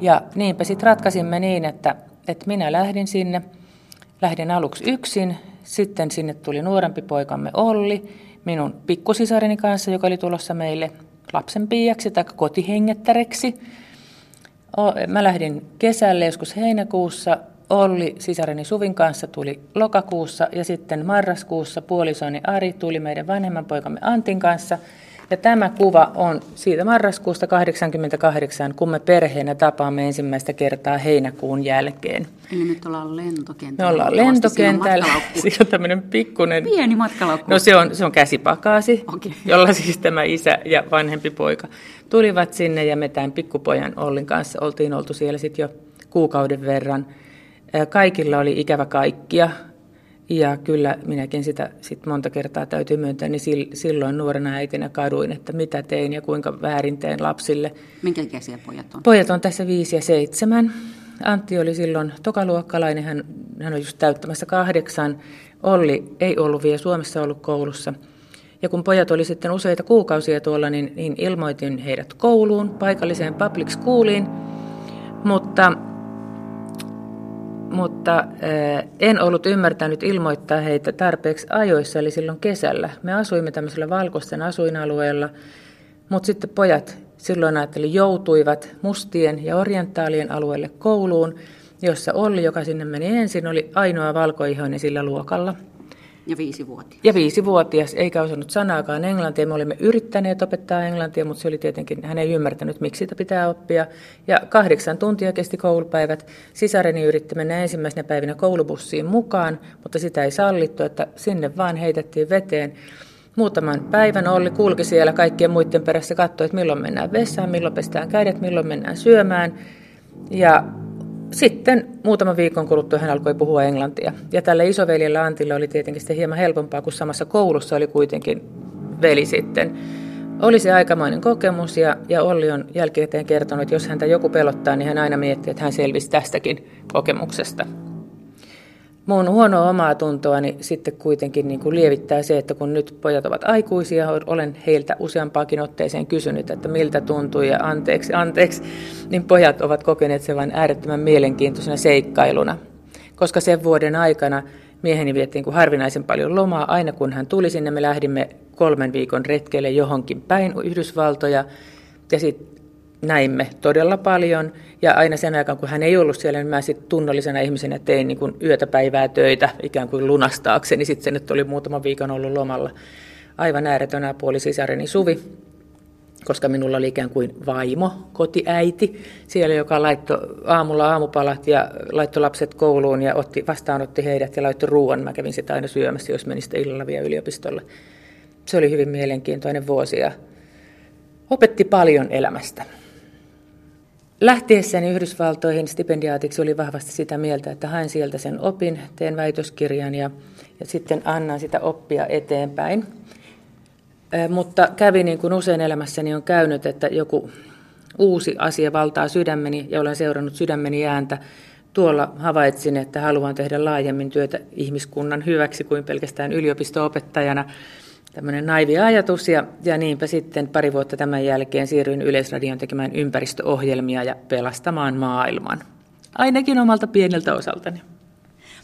Ja niinpä sitten ratkaisimme niin, että, että minä lähdin sinne. Lähdin aluksi yksin, sitten sinne tuli nuorempi poikamme Olli, minun pikkusisareni kanssa, joka oli tulossa meille lapsen piiaksi tai kotihengettäreksi. Mä lähdin kesälle joskus heinäkuussa, Olli sisareni Suvin kanssa tuli lokakuussa ja sitten marraskuussa puolisoni Ari tuli meidän vanhemman poikamme Antin kanssa – ja tämä kuva on siitä marraskuusta 88, kun me perheenä tapaamme ensimmäistä kertaa heinäkuun jälkeen. Eli nyt ollaan lentokentällä. Me ollaan lentokentällä. Siinä on tämmöinen pikkunen... Pieni matkalaukku. No se on, se on käsipakaasi, okay. jolla siis tämä isä ja vanhempi poika tulivat sinne ja me tämän pikkupojan Ollin kanssa oltiin oltu siellä sitten jo kuukauden verran. Kaikilla oli ikävä kaikkia. Ja kyllä minäkin sitä sit monta kertaa täytyy myöntää, niin silloin nuorena äitinä kaduin, että mitä tein ja kuinka väärin teen lapsille. Minkä ikäisiä pojat on? Pojat on tässä viisi ja seitsemän. Antti oli silloin tokaluokkalainen, hän, hän on just täyttämässä kahdeksan. Olli ei ollut vielä Suomessa ollut koulussa. Ja kun pojat oli sitten useita kuukausia tuolla, niin, niin ilmoitin heidät kouluun, paikalliseen public schooliin. Mutta mutta en ollut ymmärtänyt ilmoittaa heitä tarpeeksi ajoissa, eli silloin kesällä. Me asuimme tämmöisellä valkoisten asuinalueella, Mutta sitten pojat silloin ajattelin joutuivat mustien ja orientaalien alueelle kouluun, jossa Olli, joka sinne meni ensin, oli ainoa valkoihoinen sillä luokalla. Ja viisivuotias. Ja viisivuotias, eikä osannut sanaakaan englantia. Me olimme yrittäneet opettaa englantia, mutta se oli tietenkin, hän ei ymmärtänyt, miksi sitä pitää oppia. Ja kahdeksan tuntia kesti koulupäivät. Sisareni yritti mennä ensimmäisenä päivinä koulubussiin mukaan, mutta sitä ei sallittu, että sinne vaan heitettiin veteen. Muutaman päivän Olli kulki siellä kaikkien muiden perässä, katsoi, että milloin mennään vessaan, milloin pestään kädet, milloin mennään syömään. Ja sitten muutaman viikon kuluttua hän alkoi puhua englantia. Ja tällä isoveljellä Antilla oli tietenkin sitten hieman helpompaa, kun samassa koulussa oli kuitenkin veli sitten. Oli se aikamoinen kokemus ja, ja Olli on jälkikäteen kertonut, että jos häntä joku pelottaa, niin hän aina miettii, että hän selvisi tästäkin kokemuksesta mun huonoa omaa tuntoani sitten kuitenkin niin kuin lievittää se, että kun nyt pojat ovat aikuisia, olen heiltä useampaakin otteeseen kysynyt, että miltä tuntuu ja anteeksi, anteeksi, niin pojat ovat kokeneet sen vain äärettömän mielenkiintoisena seikkailuna. Koska sen vuoden aikana mieheni viettiin kuin harvinaisen paljon lomaa. Aina kun hän tuli sinne, me lähdimme kolmen viikon retkeille johonkin päin Yhdysvaltoja. Ja sitten näimme todella paljon. Ja aina sen aikaan, kun hän ei ollut siellä, niin mä sitten tunnollisena ihmisenä tein niin kuin yötä päivää töitä ikään kuin lunastaakseni. Sitten se nyt oli muutama viikon ollut lomalla. Aivan ääretön puoli sisareni Suvi, koska minulla oli ikään kuin vaimo, kotiäiti, siellä joka laittoi aamulla aamupalat ja laittoi lapset kouluun ja otti, vastaanotti heidät ja laittoi ruoan. Mä kävin sitä aina syömässä, jos menin sitten illalla vielä yliopistolle. Se oli hyvin mielenkiintoinen vuosi ja opetti paljon elämästä. Lähtiessäni Yhdysvaltoihin stipendiaatiksi oli vahvasti sitä mieltä, että haen sieltä sen opin, teen väitöskirjan ja, ja sitten annan sitä oppia eteenpäin. Mutta kävi niin kuin usein elämässäni on käynyt, että joku uusi asia valtaa sydämeni ja olen seurannut sydämeni ääntä. Tuolla havaitsin, että haluan tehdä laajemmin työtä ihmiskunnan hyväksi kuin pelkästään yliopisto-opettajana tämmöinen naivi ajatus ja, ja niinpä sitten pari vuotta tämän jälkeen siirryin Yleisradion tekemään ympäristöohjelmia ja pelastamaan maailman. Ainakin omalta pieneltä osaltani.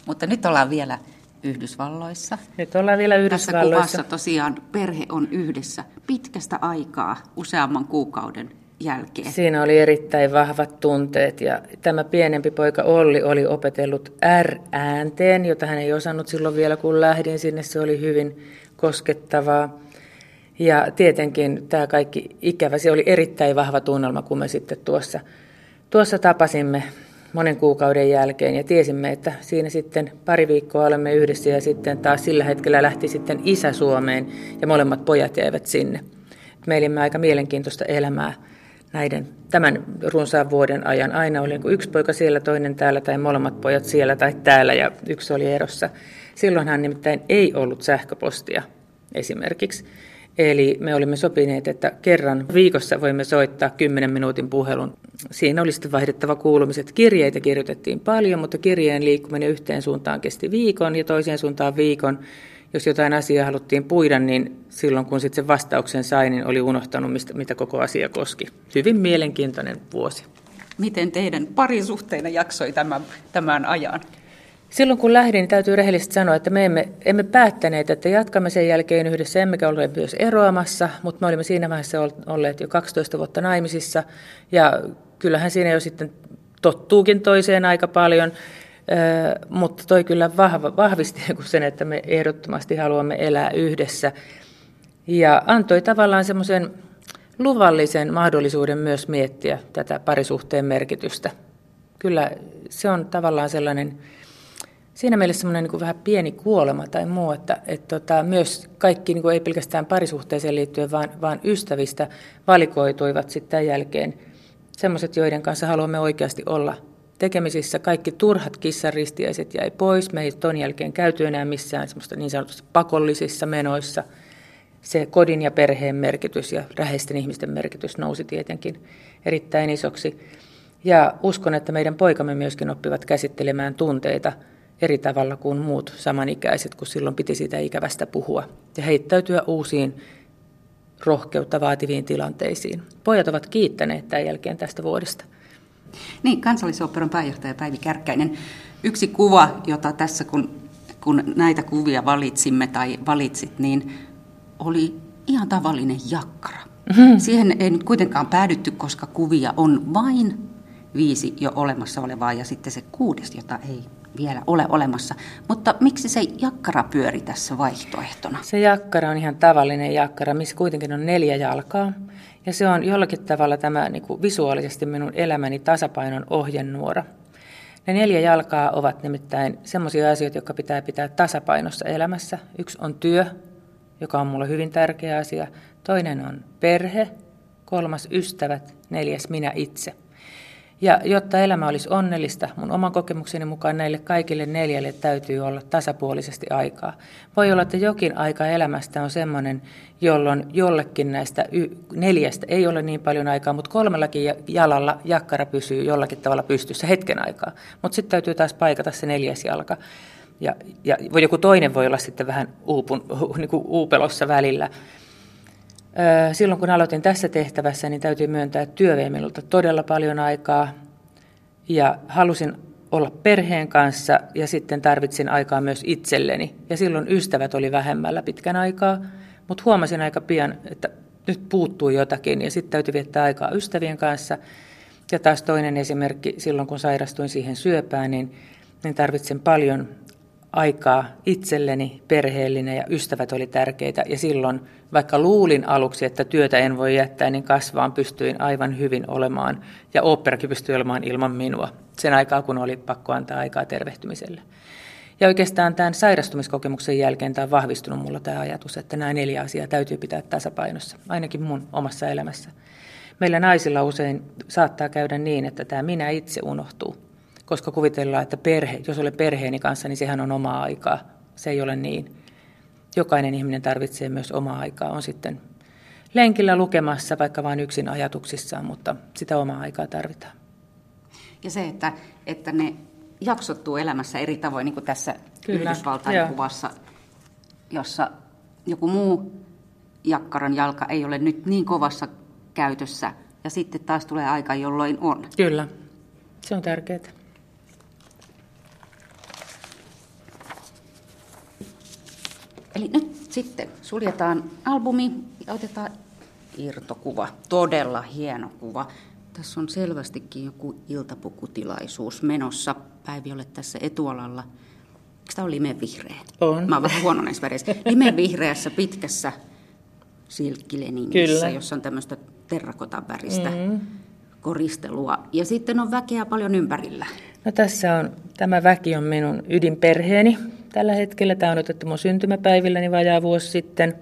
Mutta nyt ollaan vielä Yhdysvalloissa. Nyt ollaan vielä Yhdysvalloissa. Tässä kuvassa tosiaan perhe on yhdessä pitkästä aikaa, useamman kuukauden jälkeen. Siinä oli erittäin vahvat tunteet ja tämä pienempi poika Olli oli opetellut R-äänteen, jota hän ei osannut silloin vielä kun lähdin sinne. Se oli hyvin koskettavaa. Ja tietenkin tämä kaikki ikävä, se oli erittäin vahva tunnelma, kun me sitten tuossa, tuossa tapasimme monen kuukauden jälkeen ja tiesimme, että siinä sitten pari viikkoa olemme yhdessä ja sitten taas sillä hetkellä lähti sitten isä Suomeen ja molemmat pojat jäivät sinne. Me elimme aika mielenkiintoista elämää näiden, tämän runsaan vuoden ajan. Aina oli yksi poika siellä, toinen täällä tai molemmat pojat siellä tai täällä ja yksi oli erossa. Silloinhan nimittäin ei ollut sähköpostia esimerkiksi. Eli me olimme sopineet, että kerran viikossa voimme soittaa 10 minuutin puhelun. Siinä oli sitten vaihdettava kuulumiset. Kirjeitä kirjoitettiin paljon, mutta kirjeen liikkuminen yhteen suuntaan kesti viikon ja toiseen suuntaan viikon. Jos jotain asiaa haluttiin puida, niin silloin kun sitten sen vastauksen sai, niin oli unohtanut, mistä, mitä koko asia koski. Hyvin mielenkiintoinen vuosi. Miten teidän parisuhteena jaksoi tämän, tämän ajan? Silloin kun lähdin, niin täytyy rehellisesti sanoa, että me emme, emme päättäneet, että jatkamme sen jälkeen yhdessä, emmekä ole myös eroamassa, mutta me olimme siinä vaiheessa olleet jo 12 vuotta naimisissa, ja kyllähän siinä jo sitten tottuukin toiseen aika paljon, mutta toi kyllä vahvisti sen, että me ehdottomasti haluamme elää yhdessä, ja antoi tavallaan semmoisen luvallisen mahdollisuuden myös miettiä tätä parisuhteen merkitystä. Kyllä se on tavallaan sellainen siinä mielessä semmoinen niin vähän pieni kuolema tai muu, että, että tota, myös kaikki niin kuin ei pelkästään parisuhteeseen liittyen, vaan, vaan ystävistä valikoituivat sitten tämän jälkeen semmoiset, joiden kanssa haluamme oikeasti olla tekemisissä. Kaikki turhat kissaristiäiset jäi pois. Me ei ton jälkeen käyty enää missään semmoista niin sanotusti pakollisissa menoissa. Se kodin ja perheen merkitys ja läheisten ihmisten merkitys nousi tietenkin erittäin isoksi. Ja uskon, että meidän poikamme myöskin oppivat käsittelemään tunteita – eri tavalla kuin muut samanikäiset, kun silloin piti siitä ikävästä puhua ja heittäytyä uusiin rohkeutta vaativiin tilanteisiin. Pojat ovat kiittäneet tämän jälkeen tästä vuodesta. Niin, kansallisoperan pääjohtaja Päivi Kärkkäinen. Yksi kuva, jota tässä kun, kun näitä kuvia valitsimme tai valitsit, niin oli ihan tavallinen jakkara. Mm-hmm. Siihen ei nyt kuitenkaan päädytty, koska kuvia on vain viisi jo olemassa olevaa ja sitten se kuudes, jota ei vielä ole olemassa. Mutta miksi se jakkara pyöri tässä vaihtoehtona? Se jakkara on ihan tavallinen jakkara, missä kuitenkin on neljä jalkaa. Ja se on jollakin tavalla tämä niin kuin visuaalisesti minun elämäni tasapainon ohjenuora. Ne neljä jalkaa ovat nimittäin sellaisia asioita, jotka pitää pitää tasapainossa elämässä. Yksi on työ, joka on mulle hyvin tärkeä asia. Toinen on perhe, kolmas ystävät, neljäs minä itse – ja jotta elämä olisi onnellista, mun oman kokemukseni mukaan näille kaikille neljälle täytyy olla tasapuolisesti aikaa. Voi olla, että jokin aika elämästä on sellainen, jolloin jollekin näistä neljästä ei ole niin paljon aikaa, mutta kolmellakin jalalla jakkara pysyy jollakin tavalla pystyssä hetken aikaa. Mutta sitten täytyy taas paikata se neljäs jalka. Ja, ja joku toinen voi olla sitten vähän uupun, niin kuin uupelossa välillä. Silloin kun aloitin tässä tehtävässä, niin täytyy myöntää, että työ vei minulta todella paljon aikaa ja halusin olla perheen kanssa ja sitten tarvitsin aikaa myös itselleni. Ja silloin ystävät oli vähemmällä pitkän aikaa, mutta huomasin aika pian, että nyt puuttuu jotakin ja sitten täytyy viettää aikaa ystävien kanssa. Ja taas toinen esimerkki, silloin kun sairastuin siihen syöpään, niin, niin tarvitsen paljon aikaa itselleni, perheellinen ja ystävät oli tärkeitä. Ja silloin, vaikka luulin aluksi, että työtä en voi jättää, niin kasvaan pystyin aivan hyvin olemaan. Ja oopperakin pystyi olemaan ilman minua sen aikaa, kun oli pakko antaa aikaa tervehtymiselle. Ja oikeastaan tämän sairastumiskokemuksen jälkeen tämä on vahvistunut mulla tämä ajatus, että nämä neljä asiaa täytyy pitää tasapainossa, ainakin mun omassa elämässä. Meillä naisilla usein saattaa käydä niin, että tämä minä itse unohtuu koska kuvitellaan, että perhe, jos olen perheeni kanssa, niin sehän on omaa aikaa. Se ei ole niin. Jokainen ihminen tarvitsee myös omaa aikaa. On sitten lenkillä lukemassa, vaikka vain yksin ajatuksissaan, mutta sitä omaa aikaa tarvitaan. Ja se, että, että ne jaksottuu elämässä eri tavoin, niin kuin tässä Kyllä. Yhdysvaltain Joo. kuvassa, jossa joku muu jakkaran jalka ei ole nyt niin kovassa käytössä, ja sitten taas tulee aika, jolloin on. Kyllä, se on tärkeää. Eli nyt sitten suljetaan albumi ja otetaan irtokuva. Todella hieno kuva. Tässä on selvästikin joku iltapukutilaisuus menossa. Päivi olet tässä etualalla. Eikö tämä ole limevihreä? On. Mä oon vähän huono näissä väreissä. Limevihreässä pitkässä silkkileninissä, jossa on tämmöistä terrakotan väristä mm. koristelua. Ja sitten on väkeä paljon ympärillä. No tässä on, tämä väki on minun ydinperheeni tällä hetkellä. Tämä on otettu mun syntymäpäivilläni vajaa vuosi sitten.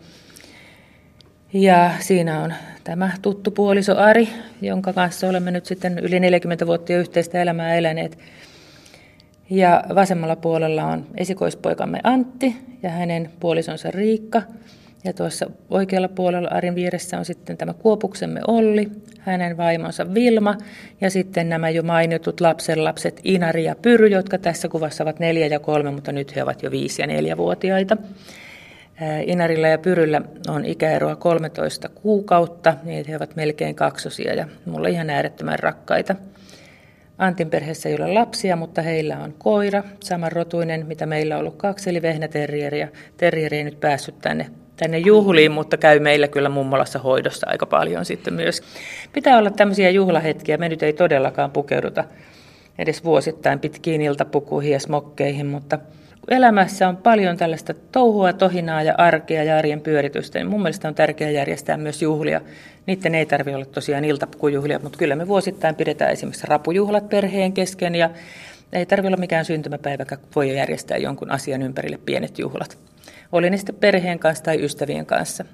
Ja siinä on tämä tuttu puoliso Ari, jonka kanssa olemme nyt sitten yli 40 vuotta jo yhteistä elämää eläneet. Ja vasemmalla puolella on esikoispoikamme Antti ja hänen puolisonsa Riikka – ja tuossa oikealla puolella Arin vieressä on sitten tämä Kuopuksemme Olli, hänen vaimonsa Vilma ja sitten nämä jo mainitut lapsenlapset Inari ja Pyry, jotka tässä kuvassa ovat neljä ja kolme, mutta nyt he ovat jo viisi ja neljävuotiaita. Inarilla ja Pyryllä on ikäeroa 13 kuukautta, niin he ovat melkein kaksosia ja mulla ihan äärettömän rakkaita. Antin perheessä ei ole lapsia, mutta heillä on koira, samanrotuinen, mitä meillä on ollut kaksi, eli vehnäterrieri. Ja terrieri ei nyt päässyt tänne tänne juhliin, mutta käy meillä kyllä mummolassa hoidossa aika paljon sitten myös. Pitää olla tämmöisiä juhlahetkiä. Me nyt ei todellakaan pukeuduta edes vuosittain pitkiin iltapukuihin ja smokkeihin, mutta elämässä on paljon tällaista touhua, tohinaa ja arkea ja arjen pyöritystä, niin mun mielestä on tärkeää järjestää myös juhlia. Niiden ei tarvitse olla tosiaan iltapukujuhlia, mutta kyllä me vuosittain pidetään esimerkiksi rapujuhlat perheen kesken ja ei tarvitse olla mikään syntymäpäiväkään, voi järjestää jonkun asian ympärille pienet juhlat. Oli ne sitten perheen kanssa tai ystävien kanssa.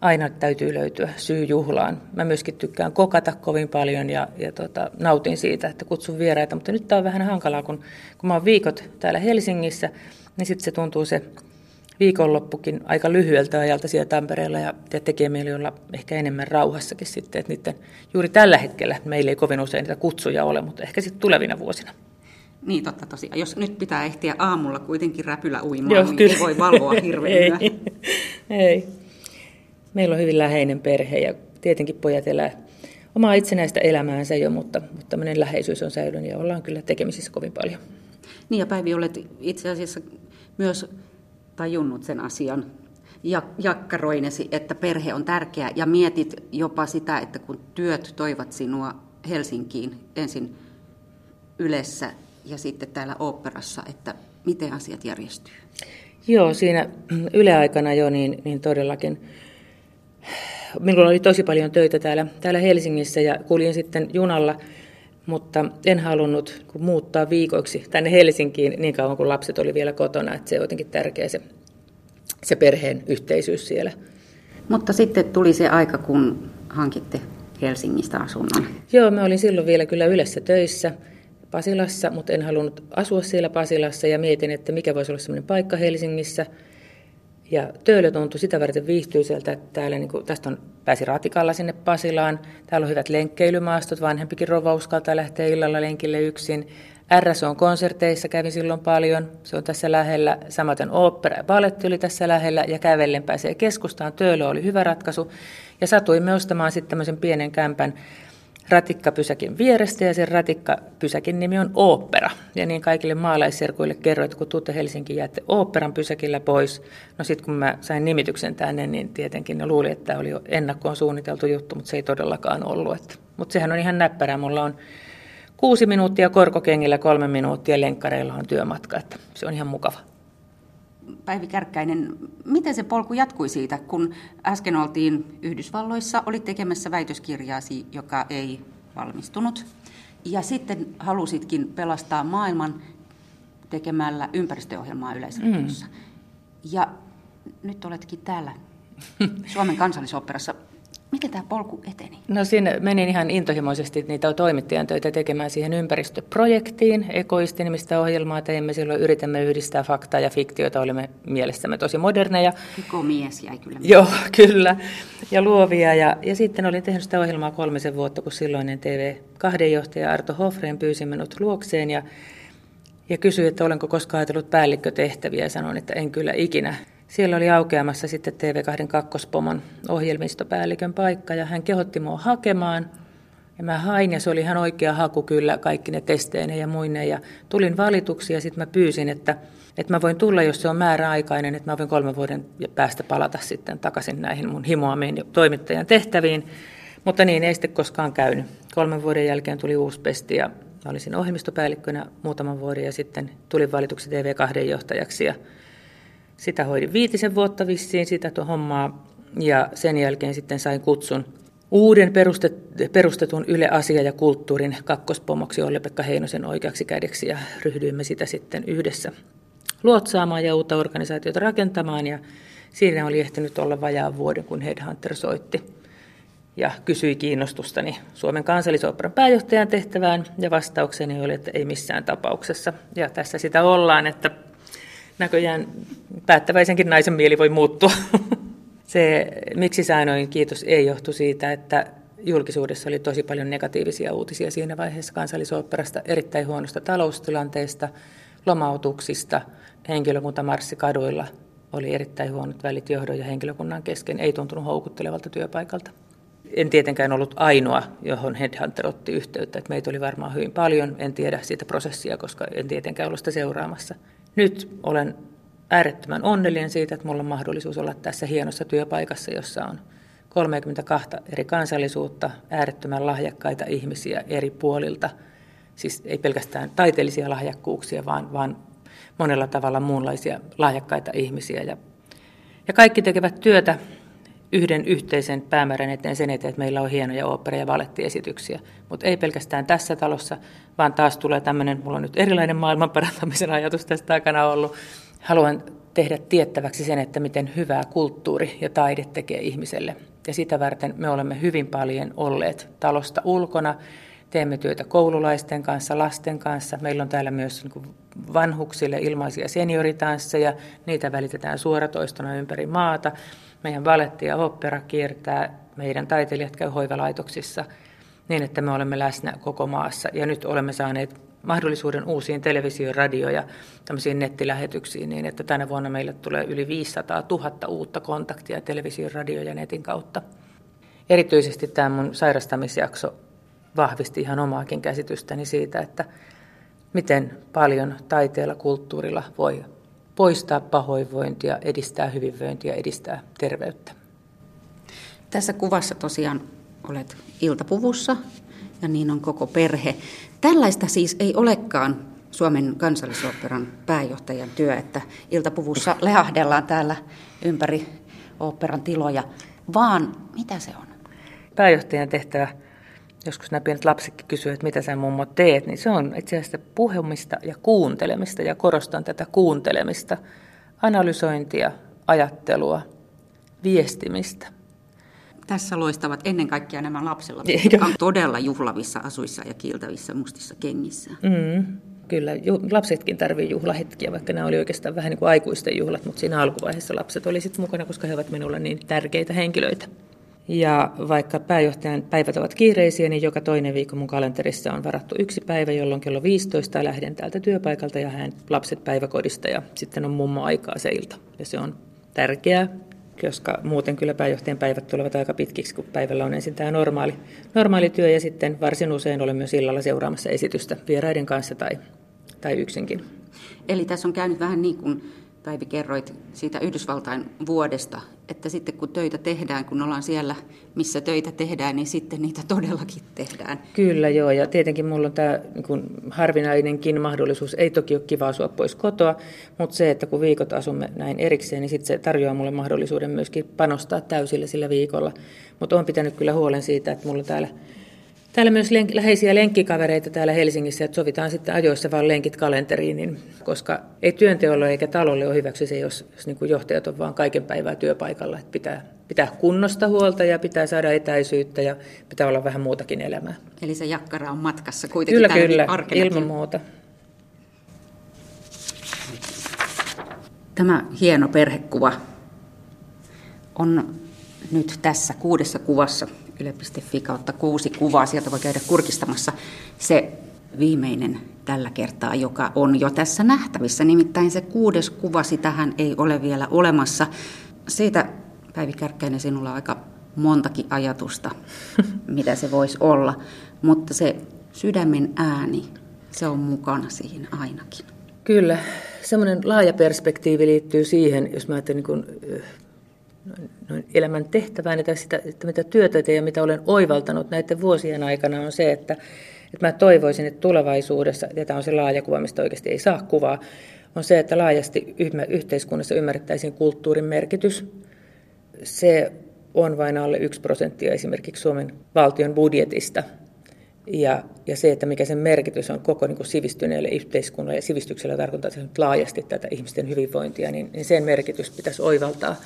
Aina täytyy löytyä syy juhlaan. Mä myöskin tykkään kokata kovin paljon ja, ja tota, nautin siitä, että kutsun vieraita. Mutta nyt tämä on vähän hankalaa, kun, kun mä oon viikot täällä Helsingissä, niin sitten se tuntuu se viikonloppukin aika lyhyeltä ajalta siellä Tampereella ja, ja tekee mieli olla ehkä enemmän rauhassakin sitten, että niiden, juuri tällä hetkellä meillä ei kovin usein niitä kutsuja ole, mutta ehkä sitten tulevina vuosina. Niin totta tosiaan. Jos nyt pitää ehtiä aamulla kuitenkin räpylä uimaan, Joo, niin kyllä. ei voi valvoa hirveän ei, ei. Meillä on hyvin läheinen perhe ja tietenkin pojat elää omaa itsenäistä elämäänsä jo, mutta, mutta tämmöinen läheisyys on säilynyt ja ollaan kyllä tekemisissä kovin paljon. Niin ja Päivi, olet itse asiassa myös tajunnut sen asian jakkaroinesi, että perhe on tärkeä ja mietit jopa sitä, että kun työt toivat sinua Helsinkiin ensin Ylessä ja sitten täällä oopperassa, että miten asiat järjestyy? Joo, siinä yleaikana jo niin, niin todellakin. Minulla oli tosi paljon töitä täällä, täällä Helsingissä ja kuljin sitten junalla, mutta en halunnut muuttaa viikoiksi tänne Helsinkiin niin kauan kuin lapset oli vielä kotona, että se on jotenkin tärkeä se, se perheen yhteisyys siellä. Mutta sitten tuli se aika, kun hankitte Helsingistä asunnon. Joo, mä olin silloin vielä kyllä yleensä töissä Pasilassa, mutta en halunnut asua siellä Pasilassa ja mietin, että mikä voisi olla sellainen paikka Helsingissä. Ja Töölö tuntui sitä varten viihtyiseltä, että täällä, niin kuin, tästä on, pääsi ratikalla sinne Pasilaan. Täällä on hyvät lenkkeilymaastot, vanhempikin rova uskaltaa lähteä illalla lenkille yksin. RS on konserteissa, kävin silloin paljon, se on tässä lähellä. Samaten opera ja oli tässä lähellä ja kävellen pääsee keskustaan. Töölö oli hyvä ratkaisu. Ja satuimme ostamaan sitten tämmöisen pienen kämpän ratikkapysäkin vierestä ja sen ratikkapysäkin nimi on Opera. Ja niin kaikille maalaisserkuille kerroin, että kun tuutte Helsinkiin jäätte Operan pysäkillä pois. No sitten kun mä sain nimityksen tänne, niin tietenkin ne luuli, että tämä oli jo ennakkoon suunniteltu juttu, mutta se ei todellakaan ollut. Mutta sehän on ihan näppärää. Mulla on kuusi minuuttia korkokengillä, kolme minuuttia lenkkareilla on työmatka, että se on ihan mukava. Päivi Kärkkäinen, miten se polku jatkui siitä, kun äsken oltiin Yhdysvalloissa, olit tekemässä väitöskirjaasi, joka ei valmistunut, ja sitten halusitkin pelastaa maailman tekemällä ympäristöohjelmaa Yleisradiossa. Mm. Ja nyt oletkin täällä Suomen kansallisoperassa. Miten tämä polku eteni? No siinä menin ihan intohimoisesti niitä toimittajan töitä tekemään siihen ympäristöprojektiin. Ekoistinimistä ohjelmaa teimme silloin, yritämme yhdistää faktaa ja fiktiota, olimme mielestämme tosi moderneja. mies jäi kyllä. Joo, kyllä. Ja luovia. Ja, ja sitten olin tehnyt sitä ohjelmaa kolmisen vuotta, kun silloinen TV2-johtaja Arto Hofreen pyysi minut luokseen ja ja kysyi, että olenko koskaan ajatellut päällikkötehtäviä ja sanoin, että en kyllä ikinä. Siellä oli aukeamassa sitten TV2 kakkospomon ohjelmistopäällikön paikka ja hän kehotti mua hakemaan. Ja mä hain ja se oli ihan oikea haku kyllä kaikki ne testeineen ja muineen. Ja tulin valituksi ja sitten mä pyysin, että, että mä voin tulla, jos se on määräaikainen, että mä voin kolmen vuoden päästä palata sitten takaisin näihin mun himoamiin toimittajan tehtäviin. Mutta niin ei sitten koskaan käynyt. Kolmen vuoden jälkeen tuli uusi pesti ja mä olisin ohjelmistopäällikkönä muutaman vuoden ja sitten tulin valituksi TV2 johtajaksi ja sitä hoidin viitisen vuotta vissiin sitä hommaa ja sen jälkeen sitten sain kutsun uuden perustet, perustetun Yle Asia ja kulttuurin kakkospomoksi Olli-Pekka Heinosen oikeaksi kädeksi ja ryhdyimme sitä sitten yhdessä luotsaamaan ja uutta organisaatiota rakentamaan ja siinä oli ehtinyt olla vajaan vuoden, kun Headhunter soitti ja kysyi kiinnostustani Suomen kansallisoperan pääjohtajan tehtävään ja vastaukseni oli, että ei missään tapauksessa. Ja tässä sitä ollaan, että näköjään päättäväisenkin naisen mieli voi muuttua. Se, miksi sanoin kiitos, ei johtu siitä, että julkisuudessa oli tosi paljon negatiivisia uutisia siinä vaiheessa kansallisoopperasta, erittäin huonosta taloustilanteesta, lomautuksista, henkilökunta marssi kaduilla, oli erittäin huonot välit johdon ja henkilökunnan kesken, ei tuntunut houkuttelevalta työpaikalta. En tietenkään ollut ainoa, johon Headhunter otti yhteyttä, että meitä oli varmaan hyvin paljon, en tiedä siitä prosessia, koska en tietenkään ollut sitä seuraamassa. Nyt olen äärettömän onnellinen siitä, että minulla on mahdollisuus olla tässä hienossa työpaikassa, jossa on 32 eri kansallisuutta, äärettömän lahjakkaita ihmisiä eri puolilta. Siis ei pelkästään taiteellisia lahjakkuuksia, vaan, vaan monella tavalla muunlaisia lahjakkaita ihmisiä. Ja, ja kaikki tekevät työtä yhden yhteisen päämäärän eteen sen eteen, että meillä on hienoja opera- ja valettiesityksiä. Mutta ei pelkästään tässä talossa, vaan taas tulee tämmöinen, mulla on nyt erilainen maailman parantamisen ajatus tästä takana ollut. Haluan tehdä tiettäväksi sen, että miten hyvää kulttuuri ja taide tekee ihmiselle. Ja sitä varten me olemme hyvin paljon olleet talosta ulkona. Teemme työtä koululaisten kanssa, lasten kanssa. Meillä on täällä myös niin vanhuksille ilmaisia senioritansseja. Niitä välitetään suoratoistona ympäri maata. Meidän valetti ja opera kiertää, meidän taiteilijat käy hoivalaitoksissa niin, että me olemme läsnä koko maassa. Ja nyt olemme saaneet mahdollisuuden uusiin televisio-, radio- ja tämmöisiin nettilähetyksiin niin, että tänä vuonna meille tulee yli 500 000 uutta kontaktia televisio-, radio- ja netin kautta. Erityisesti tämä mun sairastamisjakso vahvisti ihan omaakin käsitystäni siitä, että miten paljon taiteella, kulttuurilla voi poistaa pahoinvointia, edistää hyvinvointia, edistää terveyttä. Tässä kuvassa tosiaan olet iltapuvussa ja niin on koko perhe. Tällaista siis ei olekaan Suomen kansallisoopperan pääjohtajan työ, että iltapuvussa lehahdellaan täällä ympäri oopperan tiloja, vaan mitä se on? Pääjohtajan tehtävä, joskus nämä pienet lapsetkin kysyvät, että mitä sä mummo teet, niin se on itse asiassa puhumista ja kuuntelemista, ja korostan tätä kuuntelemista, analysointia, ajattelua, viestimistä – tässä loistavat ennen kaikkea nämä lapselapset, jotka on todella juhlavissa asuissa ja kiiltävissä mustissa kengissä. Mm, kyllä, lapsetkin tarvitsevat juhlahetkiä, vaikka nämä oli oikeastaan vähän niin kuin aikuisten juhlat, mutta siinä alkuvaiheessa lapset olivat mukana, koska he ovat minulle niin tärkeitä henkilöitä. Ja vaikka pääjohtajan päivät ovat kiireisiä, niin joka toinen viikko mun kalenterissa on varattu yksi päivä, jolloin kello 15 lähden täältä työpaikalta ja hän lapset päiväkodista ja sitten on mummo aikaa se ilta. Ja se on tärkeää koska muuten kyllä pääjohtajan päivät tulevat aika pitkiksi, kun päivällä on ensin tämä normaali, normaali työ ja sitten varsin usein olen myös illalla seuraamassa esitystä vieraiden kanssa tai, tai yksinkin. Eli tässä on käynyt vähän niin kuin Päivi kerroit siitä Yhdysvaltain vuodesta, että sitten kun töitä tehdään, kun ollaan siellä, missä töitä tehdään, niin sitten niitä todellakin tehdään. Kyllä joo, ja tietenkin mulla on tämä niin harvinainenkin mahdollisuus, ei toki ole kiva asua pois kotoa, mutta se, että kun viikot asumme näin erikseen, niin sitten se tarjoaa mulle mahdollisuuden myöskin panostaa täysillä sillä viikolla. Mutta olen pitänyt kyllä huolen siitä, että mulla täällä Täällä myös lenk- läheisiä lenkkikavereita täällä Helsingissä, että sovitaan sitten ajoissa vaan lenkit kalenteriin, niin, koska ei työnteolle eikä talolle ole hyväksi se, jos, jos niin kuin johtajat on vaan kaiken päivää työpaikalla. Että pitää, pitää kunnosta huolta ja pitää saada etäisyyttä ja pitää olla vähän muutakin elämää. Eli se jakkara on matkassa kuitenkin Kyllä, kyllä, arkenakin. ilman muuta. Tämä hieno perhekuva on nyt tässä kuudessa kuvassa yle.fi kautta kuusi kuvaa. Sieltä voi käydä kurkistamassa se viimeinen tällä kertaa, joka on jo tässä nähtävissä. Nimittäin se kuudes kuva, sitähän ei ole vielä olemassa. Siitä, Päivi Kärkkäinen, sinulla on aika montakin ajatusta, mitä se voisi olla. Mutta se sydämen ääni, se on mukana siihen ainakin. Kyllä. Semmoinen laaja perspektiivi liittyy siihen, jos mä ajattelen niin noin elämän tehtävään että sitä, että mitä työtä teen ja mitä olen oivaltanut näiden vuosien aikana on se, että, että mä toivoisin, että tulevaisuudessa, ja tämä on se laaja kuva, mistä oikeasti ei saa kuvaa, on se, että laajasti yhteiskunnassa ymmärrettäisiin kulttuurin merkitys. Se on vain alle yksi prosenttia esimerkiksi Suomen valtion budjetista. Ja, ja se, että mikä sen merkitys on koko niin kuin sivistyneelle yhteiskunnalle ja sivistyksellä tarkoittaa laajasti tätä ihmisten hyvinvointia, niin, niin sen merkitys pitäisi oivaltaa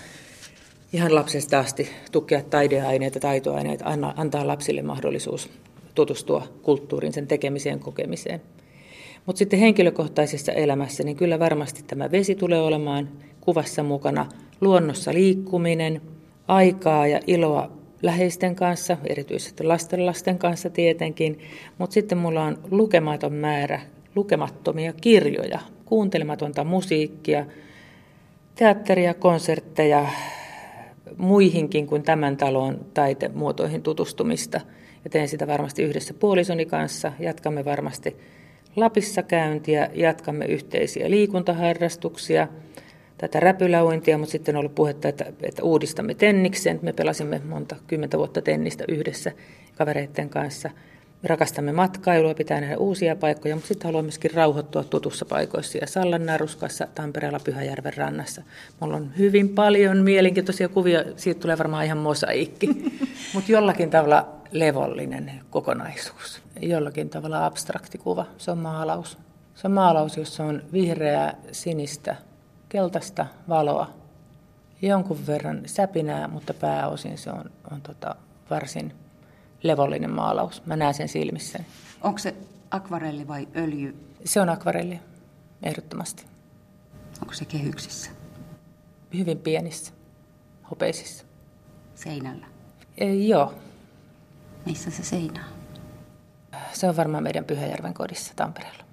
ihan lapsesta asti tukea taideaineita, taitoaineita, antaa lapsille mahdollisuus tutustua kulttuurin, sen tekemiseen, kokemiseen. Mutta sitten henkilökohtaisessa elämässä, niin kyllä varmasti tämä vesi tulee olemaan kuvassa mukana. Luonnossa liikkuminen, aikaa ja iloa läheisten kanssa, erityisesti lasten kanssa tietenkin. Mutta sitten mulla on lukematon määrä lukemattomia kirjoja, kuuntelematonta musiikkia, teatteria, konsertteja, muihinkin kuin tämän talon taitemuotoihin tutustumista. Ja teen sitä varmasti yhdessä puolisoni kanssa. Jatkamme varmasti Lapissa käyntiä, jatkamme yhteisiä liikuntaharrastuksia, tätä räpyläuintia, mutta sitten on ollut puhetta, että, että uudistamme tenniksen. Me pelasimme monta kymmentä vuotta tennistä yhdessä kavereiden kanssa – rakastamme matkailua, pitää nähdä uusia paikkoja, mutta sitten haluamme myöskin rauhoittua tutussa paikoissa. Ja Sallan Naruskassa, Tampereella, Pyhäjärven rannassa. Mulla on hyvin paljon mielenkiintoisia kuvia, siitä tulee varmaan ihan mosaikki. mutta jollakin tavalla levollinen kokonaisuus. Jollakin tavalla abstrakti kuva. Se on maalaus. Se on maalaus, jossa on vihreää, sinistä, keltaista valoa. Jonkun verran säpinää, mutta pääosin se on, on tota, varsin levollinen maalaus. Mä näen sen silmissäni. Onko se akvarelli vai öljy? Se on akvarelli, ehdottomasti. Onko se kehyksissä? Hyvin pienissä, hopeisissa. Seinällä? E, joo. Missä se seinä Se on varmaan meidän Pyhäjärven kodissa Tampereella.